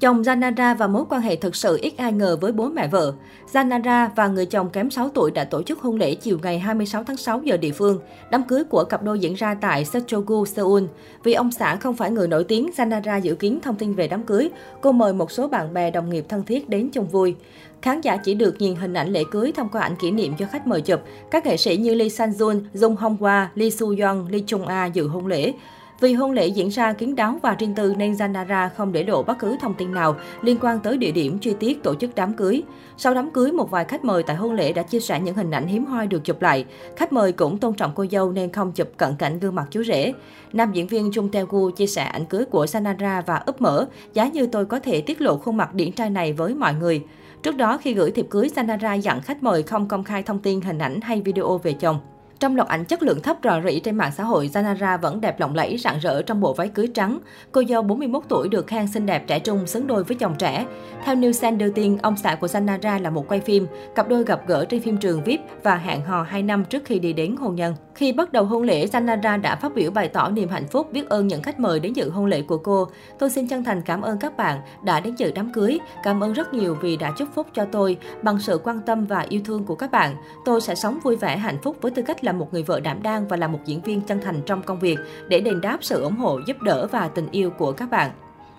Chồng Zanara và mối quan hệ thực sự ít ai ngờ với bố mẹ vợ. Zanara và người chồng kém 6 tuổi đã tổ chức hôn lễ chiều ngày 26 tháng 6 giờ địa phương. Đám cưới của cặp đôi diễn ra tại Seochogu, Seoul. Vì ông xã không phải người nổi tiếng, Zanara dự kiến thông tin về đám cưới. Cô mời một số bạn bè đồng nghiệp thân thiết đến chung vui. Khán giả chỉ được nhìn hình ảnh lễ cưới thông qua ảnh kỷ niệm do khách mời chụp. Các nghệ sĩ như Lee San-jun, Jung Hong-hwa, Lee Soo-yeon, Lee Chung-a dự hôn lễ. Vì hôn lễ diễn ra kín đáo và riêng tư nên Zanara không để lộ bất cứ thông tin nào liên quan tới địa điểm chi tiết tổ chức đám cưới. Sau đám cưới, một vài khách mời tại hôn lễ đã chia sẻ những hình ảnh hiếm hoi được chụp lại. Khách mời cũng tôn trọng cô dâu nên không chụp cận cảnh gương mặt chú rể. Nam diễn viên Chung Tae-gu chia sẻ ảnh cưới của Zanara và úp mở, giá như tôi có thể tiết lộ khuôn mặt điển trai này với mọi người. Trước đó, khi gửi thiệp cưới, Zanara dặn khách mời không công khai thông tin hình ảnh hay video về chồng. Trong loạt ảnh chất lượng thấp rò rỉ trên mạng xã hội, Zanara vẫn đẹp lộng lẫy, rạng rỡ trong bộ váy cưới trắng. Cô dâu 41 tuổi được khen xinh đẹp trẻ trung, xứng đôi với chồng trẻ. Theo Nielsen đưa tin, ông xã của Zanara là một quay phim. Cặp đôi gặp gỡ trên phim trường VIP và hẹn hò 2 năm trước khi đi đến hôn nhân. Khi bắt đầu hôn lễ, Zanara đã phát biểu bày tỏ niềm hạnh phúc biết ơn những khách mời đến dự hôn lễ của cô. Tôi xin chân thành cảm ơn các bạn đã đến dự đám cưới. Cảm ơn rất nhiều vì đã chúc phúc cho tôi bằng sự quan tâm và yêu thương của các bạn. Tôi sẽ sống vui vẻ hạnh phúc với tư cách là một người vợ đảm đang và là một diễn viên chân thành trong công việc để đền đáp sự ủng hộ, giúp đỡ và tình yêu của các bạn.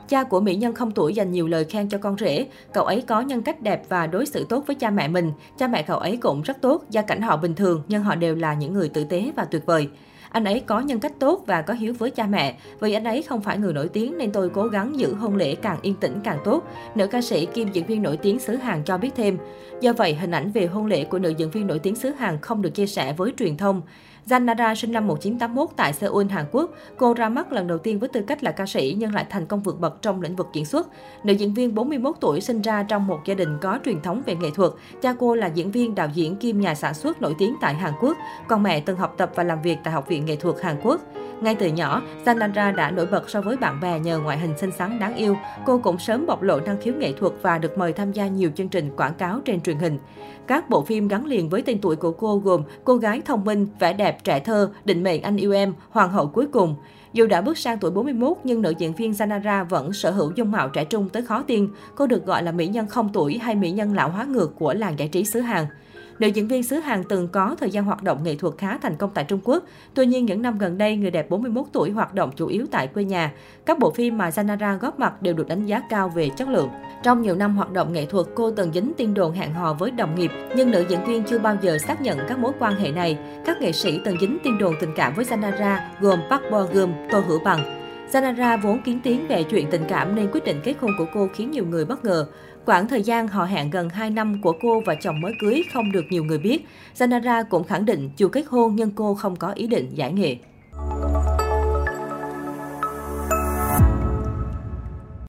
Cha của mỹ nhân không tuổi dành nhiều lời khen cho con rể. Cậu ấy có nhân cách đẹp và đối xử tốt với cha mẹ mình. Cha mẹ cậu ấy cũng rất tốt, gia cảnh họ bình thường nhưng họ đều là những người tử tế và tuyệt vời. Anh ấy có nhân cách tốt và có hiếu với cha mẹ. Vì anh ấy không phải người nổi tiếng nên tôi cố gắng giữ hôn lễ càng yên tĩnh càng tốt. Nữ ca sĩ kim diễn viên nổi tiếng xứ Hàn cho biết thêm. Do vậy, hình ảnh về hôn lễ của nữ diễn viên nổi tiếng xứ Hàn không được chia sẻ với truyền thông. Zanara sinh năm 1981 tại Seoul, Hàn Quốc. Cô ra mắt lần đầu tiên với tư cách là ca sĩ nhưng lại thành công vượt bậc trong lĩnh vực diễn xuất. Nữ diễn viên 41 tuổi sinh ra trong một gia đình có truyền thống về nghệ thuật. Cha cô là diễn viên, đạo diễn kim nhà sản xuất nổi tiếng tại Hàn Quốc. Còn mẹ từng học tập và làm việc tại Học viện Nghệ thuật Hàn Quốc. Ngay từ nhỏ, Zanandra đã nổi bật so với bạn bè nhờ ngoại hình xinh xắn đáng yêu. Cô cũng sớm bộc lộ năng khiếu nghệ thuật và được mời tham gia nhiều chương trình quảng cáo trên truyền hình. Các bộ phim gắn liền với tên tuổi của cô gồm Cô gái thông minh, vẻ đẹp, trẻ thơ, định mệnh anh yêu em, hoàng hậu cuối cùng. Dù đã bước sang tuổi 41 nhưng nữ diễn viên Zanara vẫn sở hữu dung mạo trẻ trung tới khó tin. Cô được gọi là mỹ nhân không tuổi hay mỹ nhân lão hóa ngược của làng giải trí xứ Hàn. Nữ diễn viên xứ Hàn từng có thời gian hoạt động nghệ thuật khá thành công tại Trung Quốc. Tuy nhiên, những năm gần đây, người đẹp 41 tuổi hoạt động chủ yếu tại quê nhà. Các bộ phim mà Zanara góp mặt đều được đánh giá cao về chất lượng. Trong nhiều năm hoạt động nghệ thuật, cô từng dính tin đồn hẹn hò với đồng nghiệp, nhưng nữ diễn viên chưa bao giờ xác nhận các mối quan hệ này. Các nghệ sĩ từng dính tin đồn tình cảm với Zanara gồm Park Bo Gum, Tô Hữu Bằng. Zanara vốn kiến tiếng về chuyện tình cảm nên quyết định kết hôn của cô khiến nhiều người bất ngờ. Quãng thời gian họ hẹn gần 2 năm của cô và chồng mới cưới không được nhiều người biết. Zanara cũng khẳng định dù kết hôn nhưng cô không có ý định giải nghệ.